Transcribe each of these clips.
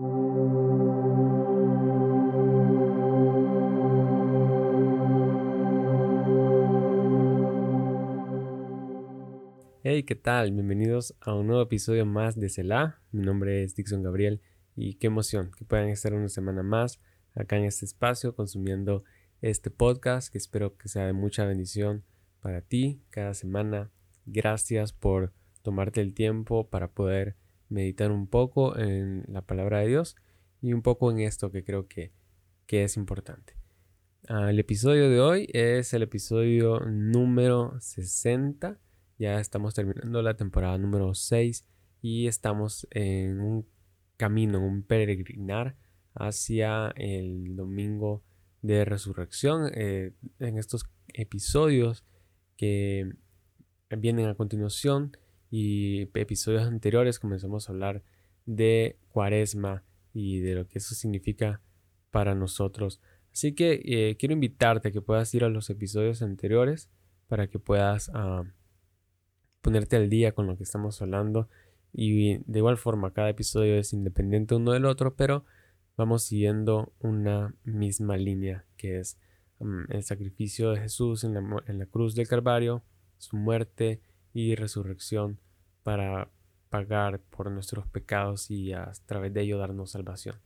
Hey, ¿qué tal? Bienvenidos a un nuevo episodio más de Selah. Mi nombre es Dixon Gabriel y qué emoción que puedan estar una semana más acá en este espacio consumiendo este podcast que espero que sea de mucha bendición para ti cada semana. Gracias por tomarte el tiempo para poder meditar un poco en la palabra de Dios y un poco en esto que creo que, es importante. Ah, el episodio de hoy es el episodio número 60. Ya estamos terminando la temporada número 6 y estamos en un camino, un peregrinar hacia el domingo de resurrección. Eh, en estos episodios que vienen a continuación y episodios anteriores comenzamos a hablar de cuaresma y de lo que eso significa para nosotros. Así que eh, quiero invitarte a que puedas ir a los episodios anteriores para que puedas ah, ponerte al día con lo que estamos hablando. Y de igual forma, cada episodio es independiente uno del otro, pero vamos siguiendo una misma línea que es mm, el sacrificio de Jesús en la, en la cruz del Calvario, su muerte y resurrección para pagar por nuestros pecados y a través de ello darnos salvación.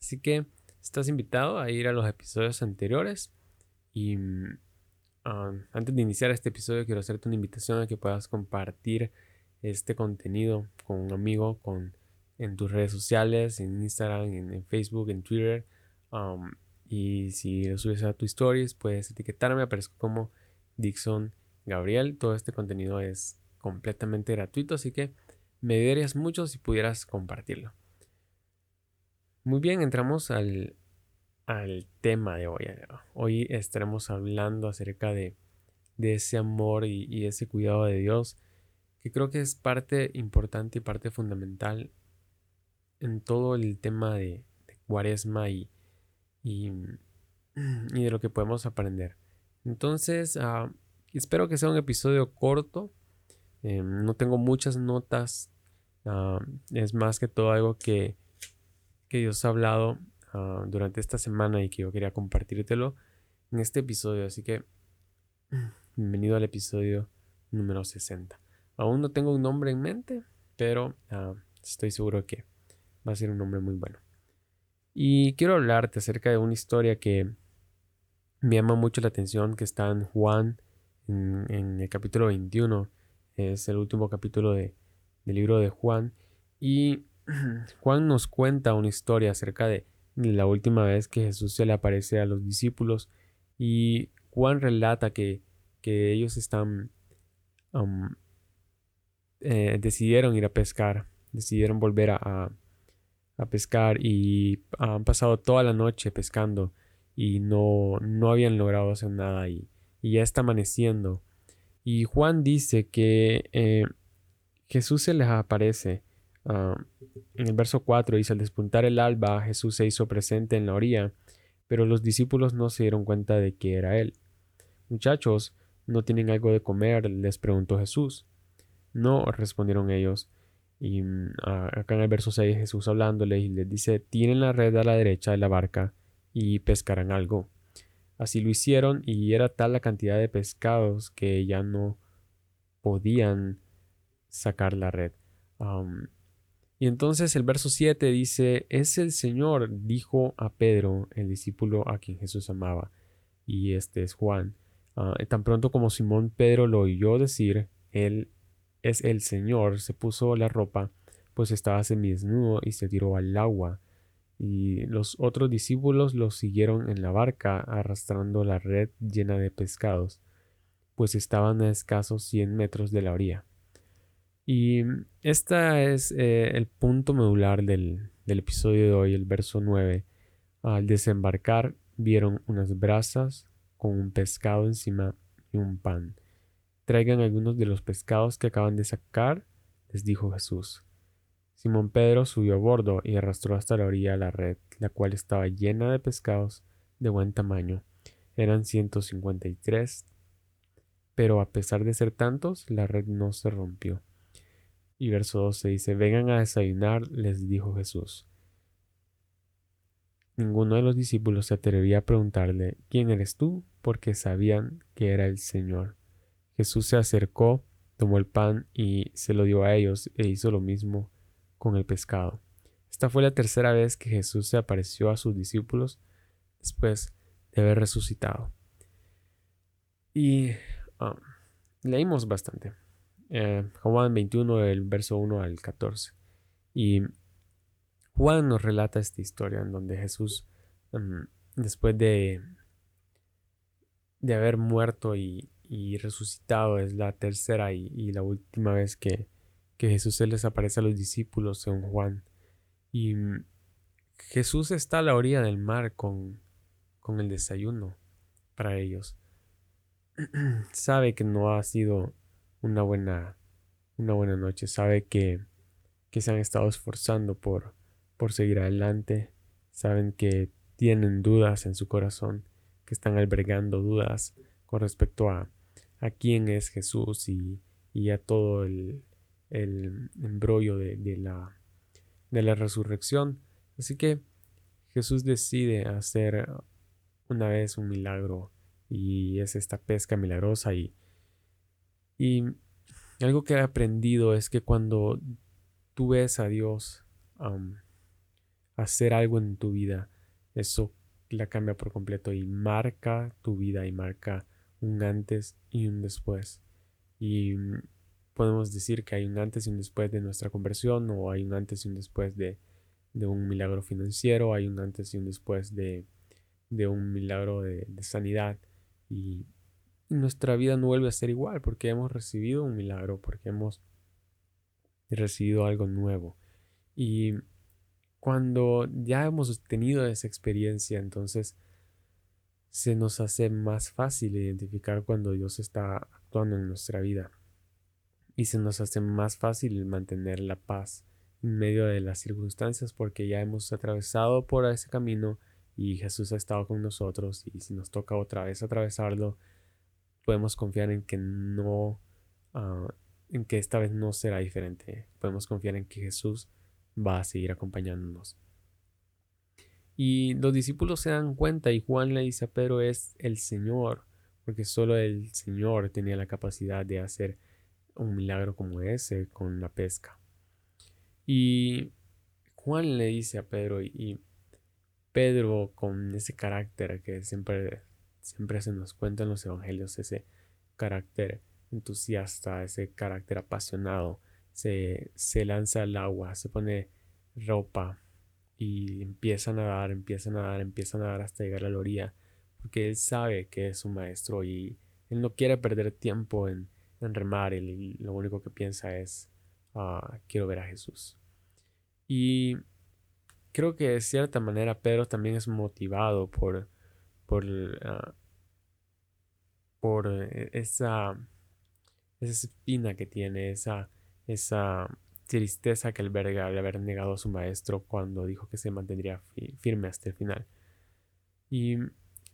Así que estás invitado a ir a los episodios anteriores y ah, antes de iniciar este episodio quiero hacerte una invitación a que puedas compartir este contenido con un amigo con, en tus redes sociales, en Instagram, en, Facebook, en Twitter. Um, y si lo subes a tus stories, puedes etiquetarme, aparezco como Dixon Gabriel. Todo este contenido es completamente gratuito, así que me ayudarías mucho si pudieras compartirlo. Muy bien, entramos al, tema de hoy. Hoy estaremos hablando acerca de, ese amor y, ese cuidado de Dios, que creo que es parte importante y parte fundamental en todo el tema de, cuaresma y, y, de lo que podemos aprender. Entonces, ah, espero que sea un episodio corto Em, no tengo muchas notas. Es más que todo algo que, que Dios ha hablado ah, durante esta semana y que yo quería compartírtelo en este episodio. Así que bienvenido al episodio número 60. Aún no tengo un nombre en mente, pero ah, estoy seguro que va a ser un nombre muy bueno. Y quiero hablarte acerca de una historia que me llama mucho la atención, que está en Juan, en, el capítulo 21 es el último capítulo de, del libro de Juan. Y Juan nos cuenta una historia acerca de la última vez que Jesús se le aparece a los discípulos. Y Juan relata que, que ellos están... Eh, decidieron ir a pescar, decidieron volver a, a, pescar y han pasado toda la noche pescando y no, no habían logrado hacer nada y, y ya está amaneciendo y Juan dice que eh, Jesús se les aparece. Ah, en el verso 4 dice, al despuntar el alba, Jesús se hizo presente en la orilla, pero los discípulos no se dieron cuenta de que era él. Muchachos, ¿no tienen algo de comer? les preguntó Jesús. No, respondieron ellos. Y mm, ah, acá en el verso 6 Jesús hablándoles y les dice, tienen la red a la derecha de la barca y pescarán algo. Así lo hicieron y era tal la cantidad de pescados que ya no podían sacar la red. y entonces el verso 7 dice, es el Señor, dijo a Pedro, el discípulo a quien Jesús amaba. Y este es Juan. Ah, tan pronto como Simón Pedro lo oyó decir, Él es el Señor, se puso la ropa, pues estaba semidesnudo y se tiró al agua y los otros discípulos los siguieron en la barca arrastrando la red llena de pescados, pues estaban a escasos 100 metros de la orilla. Y este es eh, el punto medular del, del episodio de hoy, el verso 9. Al desembarcar vieron unas brasas con un pescado encima y un pan. Traigan algunos de los pescados que acaban de sacar, les dijo Jesús. Simón Pedro subió a bordo y arrastró hasta la orilla la red, la cual estaba llena de pescados de buen tamaño. Eran 153, pero a pesar de ser tantos, la red no se rompió. Y verso 12 dice, vengan a desayunar, les dijo Jesús. ninguno de los discípulos se atrevía a preguntarle, ¿quién eres tú? porque sabían que era el Señor. Jesús se acercó, tomó el pan y se lo dio a ellos e hizo lo mismo con el pescado. Esta fue la tercera vez que Jesús se apareció a sus discípulos después de haber resucitado. Y um, leímos bastante. Eh, Juan 21, del verso 1 al 14. Y Juan nos relata esta historia en donde Jesús, um, después de, de haber muerto y, resucitado, es la tercera y, la última vez que, que, Jesús se les aparece a los discípulos en Juan. Y mm, Jesús está a la orilla del mar con, con el desayuno para ellos. sabe que no ha sido una buena, una buena noche, sabe que, que se han estado esforzando por, por seguir adelante, saben que tienen dudas en su corazón, que están albergando dudas con respecto a, a quién es Jesús y, y a todo el, el embrollo de, de, la, de la resurrección. Así que Jesús decide hacer una vez un milagro y es esta pesca milagrosa y, y algo que he aprendido es que cuando tú ves a Dios hacer algo en tu vida, eso la cambia por completo y marca tu vida y marca un antes y un después. Y podemos decir que hay un antes y un después de nuestra conversión o hay un antes y un después de, de un milagro financiero, hay un antes y un después de, de un milagro de, sanidad y nuestra vida no vuelve a ser igual porque hemos recibido un milagro, porque hemos recibido algo nuevo. Y cuando ya hemos tenido esa experiencia, entonces se nos hace más fácil identificar cuando Dios está actuando en nuestra vida. Y se nos hace más fácil mantener la paz en medio de las circunstancias porque ya hemos atravesado por ese camino y Jesús ha estado con nosotros y si nos toca otra vez atravesarlo, podemos confiar en que no, ah, en que esta vez no será diferente. Podemos confiar en que Jesús va a seguir acompañándonos. Y los discípulos se dan cuenta y Juan le dice a Pedro es el Señor, porque solo el Señor tenía la capacidad de hacer un milagro como ese con la pesca. Y Juan le dice a Pedro y Pedro con ese carácter que siempre, siempre se nos cuenta en los evangelios, ese carácter entusiasta, ese carácter apasionado, se, se lanza al agua, se pone ropa y empieza a nadar, empieza a nadar, empieza a nadar hasta llegar a la orilla, porque él sabe que es un maestro y él no quiere perder tiempo en, remar, y lo único que piensa es, ah, quiero ver a Jesús. Y creo que de cierta manera Pedro también es motivado por, por, ah, por eh, esa, esa espina que tiene, esa, esa tristeza que alberga de haber negado a su maestro cuando dijo que se mantendría firme hasta el final. Y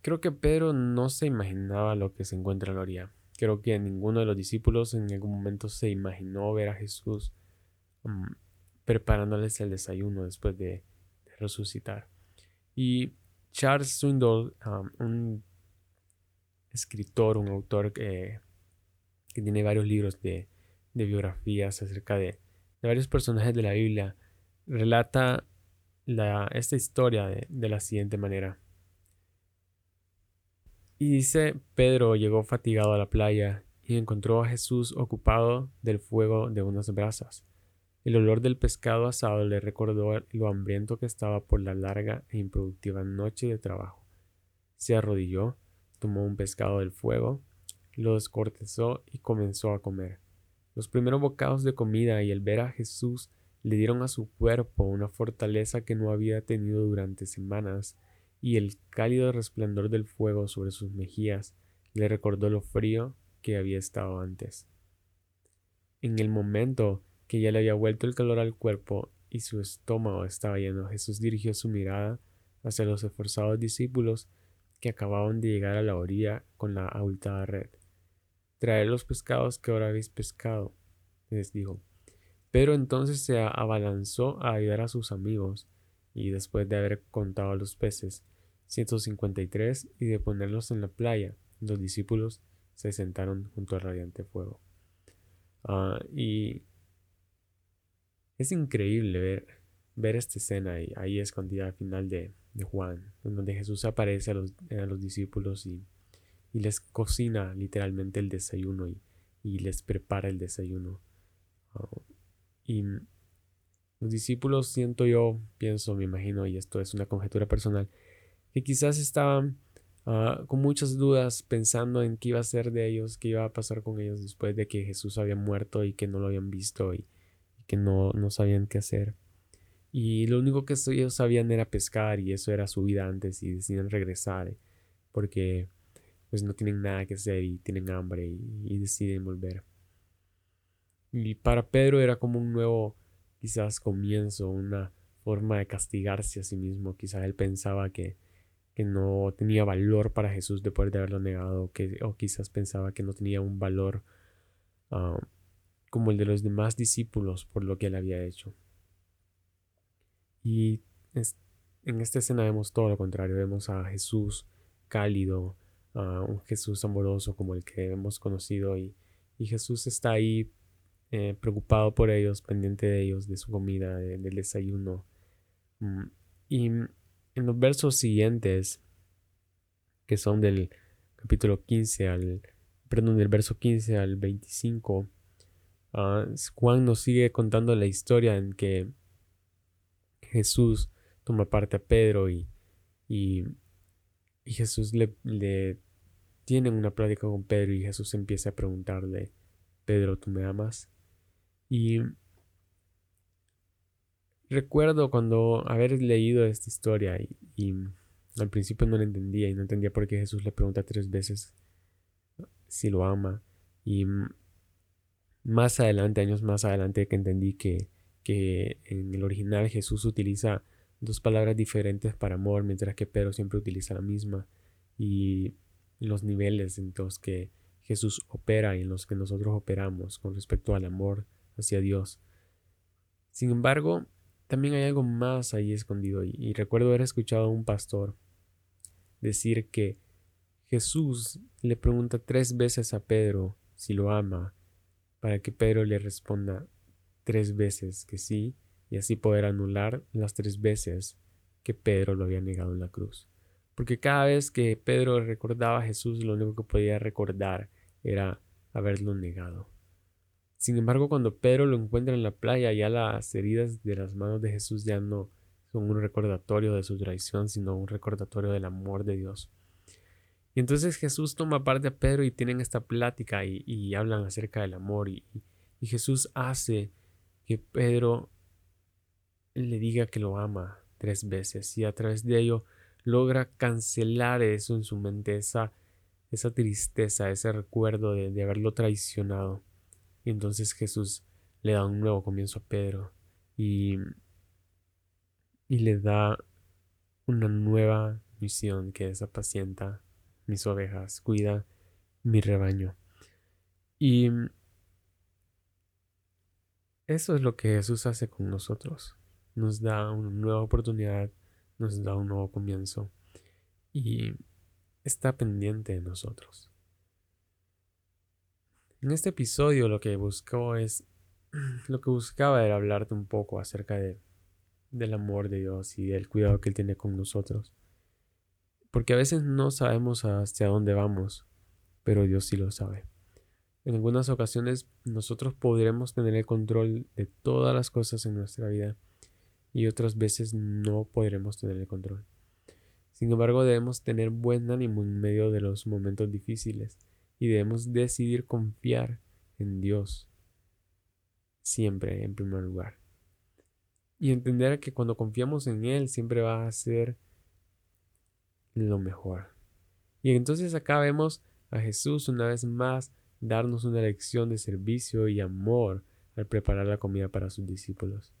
creo que Pedro no se imaginaba lo que se encuentra en la orilla. Creo que ninguno de los discípulos en algún momento se imaginó ver a Jesús mm, preparándoles el desayuno después de, resucitar. Y Charles Swindoll, un escritor, un autor que tiene varios libros de, biografías acerca de, varios personajes de la Biblia, relata esta historia de la siguiente manera. Y dice, Pedro llegó fatigado a la playa y encontró a Jesús ocupado del fuego de unas brasas. El olor del pescado asado le recordó lo hambriento que estaba por la larga e improductiva noche de trabajo. Se arrodilló, tomó un pescado del fuego, lo descortezó y comenzó a comer. Los primeros bocados de comida y el ver a Jesús le dieron a su cuerpo una fortaleza que no había tenido durante semanas, y el cálido resplandor del fuego sobre sus mejillas le recordó lo frío que había estado antes. En el momento que ya le había vuelto el calor al cuerpo y su estómago estaba lleno, Jesús dirigió su mirada hacia los esforzados discípulos que acababan de llegar a la orilla con la abultada red. Traed los pescados que ahora habéis pescado, les dijo. Pero entonces se abalanzó a ayudar a sus amigos y después de haber contado los peces, 153, y de ponerlos en la playa, los discípulos se sentaron junto al radiante fuego. Ah, y es increíble ver, ver esta escena ahí, ahí escondida al final de, Juan, en donde Jesús aparece a los, a los discípulos y, y, les cocina literalmente el desayuno y, y les prepara el desayuno. Ah, y los discípulos, siento yo, pienso, me imagino, y esto es una conjetura personal, que quizás estaban ah, con muchas dudas pensando en qué iba a ser de ellos, qué iba a pasar con ellos después de que Jesús había muerto y que no lo habían visto y, que no, no sabían qué hacer. Y lo único que ellos sabían era pescar y eso era su vida antes y deciden regresar eh, porque pues no tienen nada que hacer y tienen hambre y deciden volver. Y para Pedro era como un nuevo quizás comienzo, una forma de castigarse a sí mismo. Quizás él pensaba que, que no tenía valor para Jesús después de haberlo negado, que, o quizás pensaba que no tenía un valor ah, como el de los demás discípulos por lo que él había hecho. Y en esta escena vemos todo lo contrario, vemos a Jesús cálido, a un Jesús amoroso como el que hemos conocido y, y Jesús está ahí eh, preocupado por ellos, pendiente de ellos, de su comida, del desayuno. Mm, y en los versos siguientes, que son del capítulo 15 al, perdón, del verso 15 al 25, ah, Juan nos sigue contando la historia en que Jesús toma parte a Pedro y, y, Jesús le, le tiene una plática con Pedro y Jesús empieza a preguntarle, Pedro, ¿tú me amas? Y recuerdo cuando haber leído esta historia y, al principio no la entendía y no entendía por qué Jesús le pregunta tres veces si lo ama. Y más adelante, años más adelante, que entendí que, que en el original Jesús utiliza dos palabras diferentes para amor, mientras que Pedro siempre utiliza la misma. Y los niveles en los que Jesús opera y en los que nosotros operamos con respecto al amor hacia Dios. Sin embargo, también hay algo más ahí escondido y, recuerdo haber escuchado a un pastor decir que Jesús le pregunta tres veces a Pedro si lo ama para que Pedro le responda tres veces que sí y así poder anular las tres veces que Pedro lo había negado en la cruz. Porque cada vez que Pedro recordaba a Jesús, lo único que podía recordar era haberlo negado. Sin embargo, cuando Pedro lo encuentra en la playa, ya las heridas de las manos de Jesús ya no son un recordatorio de su traición, sino un recordatorio del amor de Dios. Y entonces Jesús toma parte a Pedro y tienen esta plática y, hablan acerca del amor y, y Jesús hace que Pedro le diga que lo ama tres veces y a través de ello logra cancelar eso en su mente, esa, esa tristeza, ese recuerdo de, de haberlo traicionado. Y entonces Jesús le da un nuevo comienzo a Pedro y, y le da una nueva misión que es apacienta mis ovejas, cuida mi rebaño. Y eso es lo que Jesús hace con nosotros. Nos da una nueva oportunidad, nos da un nuevo comienzo y está pendiente de nosotros. En este episodio lo que buscó es, lo que buscaba era hablarte un poco acerca de, del amor de Dios y del cuidado que Él tiene con nosotros. Porque a veces no sabemos hacia dónde vamos, pero Dios sí lo sabe. En algunas ocasiones nosotros podremos tener el control de todas las cosas en nuestra vida y otras veces no podremos tener el control. Sin embargo, debemos tener buen ánimo en medio de los momentos difíciles y debemos decidir confiar en Dios siempre en primer lugar. Y entender que cuando confiamos en Él siempre va a ser lo mejor. Y entonces acá vemos a Jesús una vez más darnos una lección de servicio y amor al preparar la comida para sus discípulos.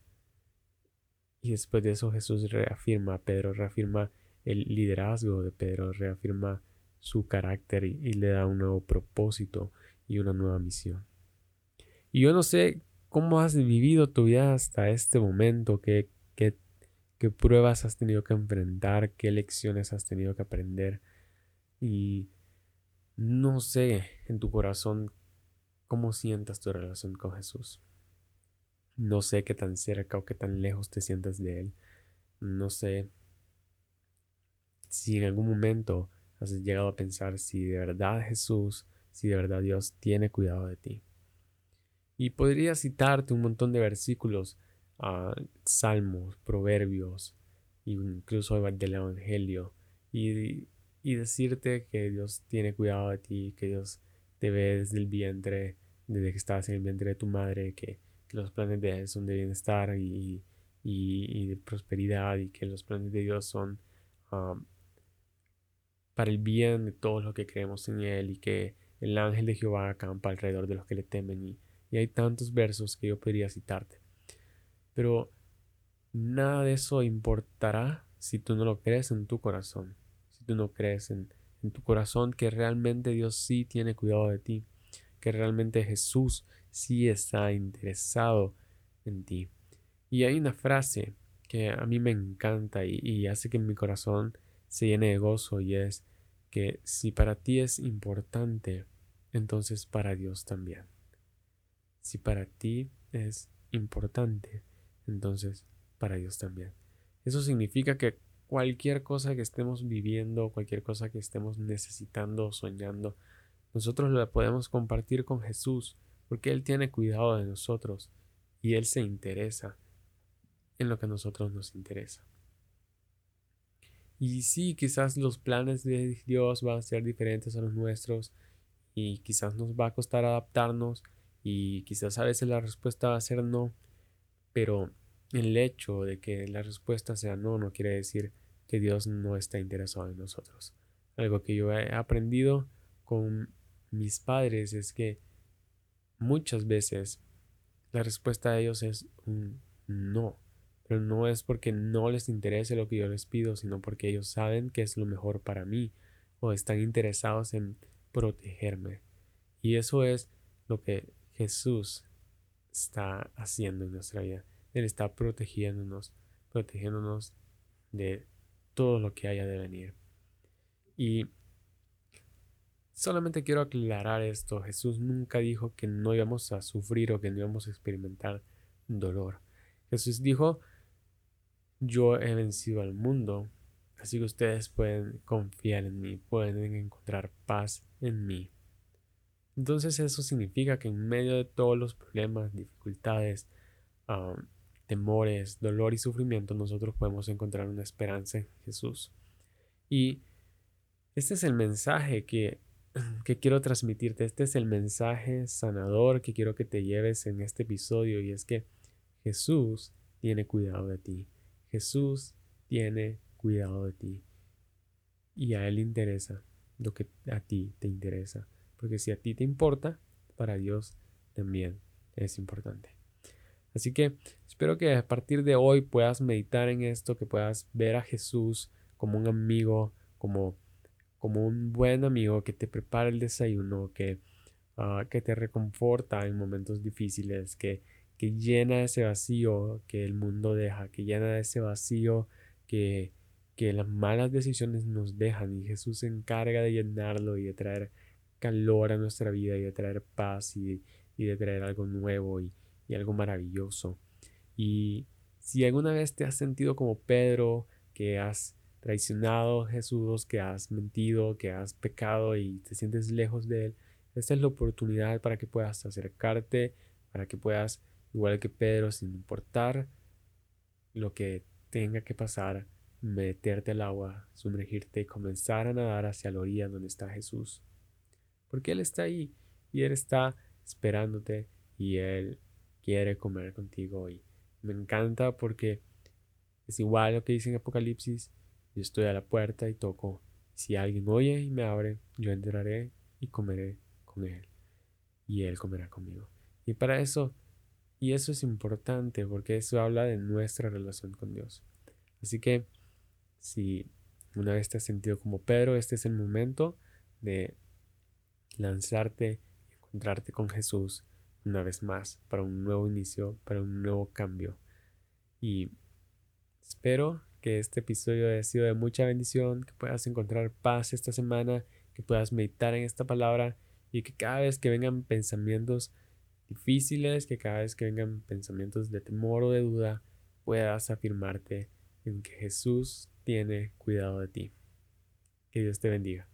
Y después de eso Jesús reafirma Pedro, reafirma el liderazgo de Pedro, reafirma su carácter y, le da un nuevo propósito y una nueva misión. Y yo no sé cómo has vivido tu vida hasta este momento, qué, qué, pruebas has tenido que enfrentar, qué lecciones has tenido que aprender. Y no sé en tu corazón cómo sientas tu relación con Jesús. No sé qué tan cerca o qué tan lejos te sientas de Él. No sé si en algún momento has llegado a pensar si de verdad Jesús, si de verdad Dios tiene cuidado de ti. Y podría citarte un montón de versículos, uh, salmos, proverbios, incluso del Evangelio, y, y decirte que Dios tiene cuidado de ti, que Dios te ve desde el vientre, desde que estás en el vientre de tu madre, que, los planes de Él son de bienestar y, y, de prosperidad y que los planes de Dios son um, para el bien de todos los que creemos en Él y que el ángel de Jehová acampa alrededor de los que le temen y, y hay tantos versos que yo podría citarte. Pero nada de eso importará si tú no lo crees en tu corazón, si tú no crees en, en tu corazón que realmente Dios sí tiene cuidado de ti, que realmente Jesús sí está interesado en ti. Y hay una frase que a mí me encanta y, y hace que mi corazón se llene de gozo y es que si para ti es importante, entonces para Dios también. Si para ti es importante, entonces para Dios también. Eso significa que cualquier cosa que estemos viviendo, cualquier cosa que estemos necesitando o soñando, nosotros la podemos compartir con Jesús, porque Él tiene cuidado de nosotros y Él se interesa en lo que a nosotros nos interesa. Y sí, quizás los planes de Dios van a ser diferentes a los nuestros y quizás nos va a costar adaptarnos y quizás a veces la respuesta va a ser no, pero el hecho de que la respuesta sea no no quiere decir que Dios no está interesado en nosotros. Algo que yo he aprendido con mis padres es que muchas veces la respuesta de ellos es un no, pero no es porque no les interese lo que yo les pido, sino porque ellos saben que es lo mejor para mí o están interesados en protegerme. Y eso es lo que Jesús está haciendo en nuestra vida. Él está protegiéndonos, protegiéndonos de todo lo que haya de venir. Y solamente quiero aclarar esto. Jesús nunca dijo que no íbamos a sufrir o que no íbamos a experimentar dolor. Jesús dijo, yo he vencido al mundo, así que ustedes pueden confiar en mí, pueden encontrar paz en mí. Entonces eso significa que en medio de todos los problemas, dificultades, temores, dolor y sufrimiento, nosotros podemos encontrar una esperanza en Jesús. Y este es el mensaje que, que quiero transmitirte, este es el mensaje sanador que quiero que te lleves en este episodio y es que Jesús tiene cuidado de ti. Jesús tiene cuidado de ti. Y a Él le interesa lo que a ti te interesa. Porque si a ti te importa, para Dios también es importante. Así que espero que a partir de hoy puedas meditar en esto, que puedas ver a Jesús como un amigo, como, como un buen amigo que te prepara el desayuno, que, ah, que te reconforta en momentos difíciles, que, que llena ese vacío que el mundo deja, que llena ese vacío que, que las malas decisiones nos dejan y Jesús se encarga de llenarlo y de traer calor a nuestra vida y de traer paz y, de traer algo nuevo y, algo maravilloso. Y si alguna vez te has sentido como Pedro, que has traicionado a Jesús, que has mentido, que has pecado y te sientes lejos de Él, esta es la oportunidad para que puedas acercarte, para que puedas, igual que Pedro, sin importar lo que tenga que pasar, meterte al agua, sumergirte y comenzar a nadar hacia la orilla donde está Jesús. Porque Él está ahí y Él está esperándote y Él quiere comer contigo. Y me encanta porque es igual lo que dice en Apocalipsis, yo estoy a la puerta y toco, si alguien oye y me abre, yo entraré y comeré con Él y Él comerá conmigo. Y para eso, y eso es importante porque eso habla de nuestra relación con Dios. Así que si una vez te has sentido como Pedro, este es el momento de lanzarte y encontrarte con Jesús una vez más para un nuevo inicio, para un nuevo cambio. Y Espero que este episodio haya sido de mucha bendición, que puedas encontrar paz esta semana, que puedas meditar en esta palabra y que cada vez que vengan pensamientos difíciles, que cada vez que vengan pensamientos de temor o de duda, puedas afirmarte en que Jesús tiene cuidado de ti. Que Dios te bendiga.